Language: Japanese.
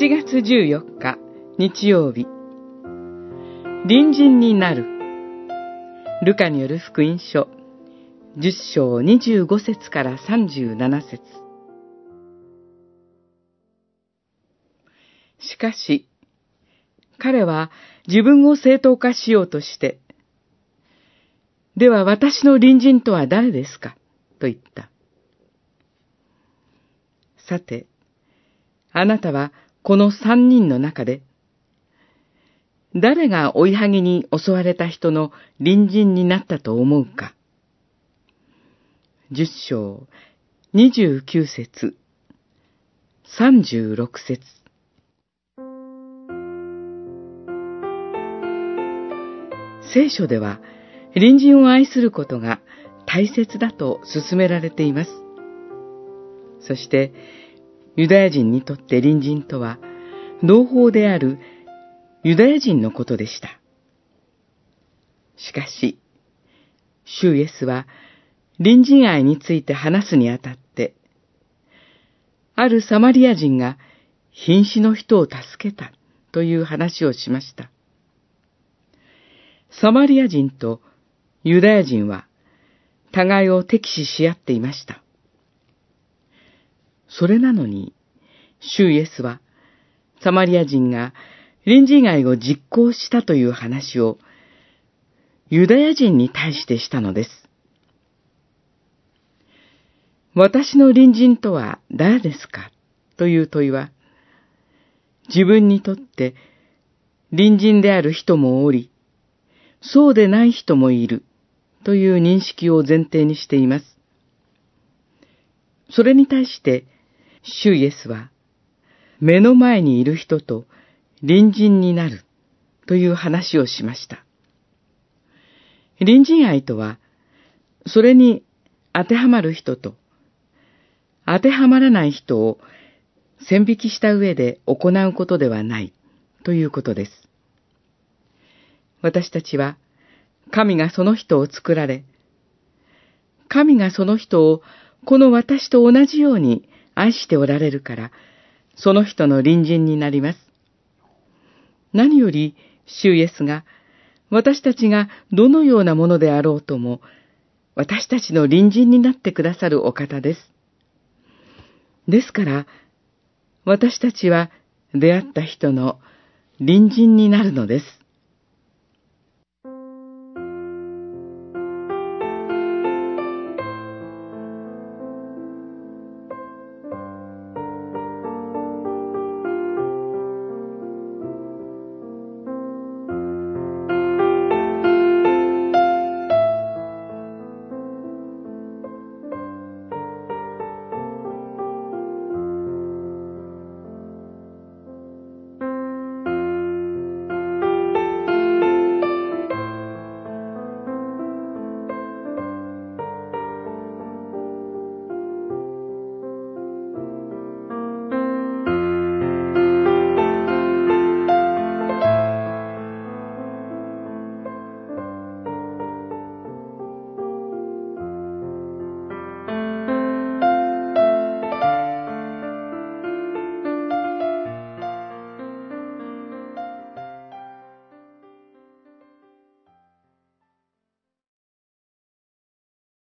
7月14日日曜日。隣人になる。ルカによる福音書。10章25節から37節。しかし、彼は自分を正当化しようとして、では私の隣人とは誰ですか？と言った。さて、あなたはこの三人の中で、誰が追いはぎに襲われた人の隣人になったと思うか。十章、二十九節、三十六節。聖書では、隣人を愛することが大切だと進められています。そして、ユダヤ人にとって隣人とは、同胞であるユダヤ人のことでした。しかし、シュイエスは隣人愛について話すにあたって、あるサマリア人が瀕死の人を助けたという話をしました。サマリア人とユダヤ人は互いを敵視し合っていました。それなのに、シュイエスはサマリア人が隣人愛を実行したという話をユダヤ人に対してしたのです。私の隣人とは誰ですか？という問いは、自分にとって隣人である人もおり、そうでない人もいるという認識を前提にしています。それに対して、シュイエスは、目の前にいる人と隣人になるという話をしました。隣人愛とは、それに当てはまる人と、当てはまらない人を線引きした上で行うことではないということです。私たちは、神がその人を作られ、神がその人をこの私と同じように愛しておられるから、その人の隣人になります。何より、シュイエスが、私たちがどのようなものであろうとも、私たちの隣人になってくださるお方です。ですから、私たちは出会った人の隣人になるのです。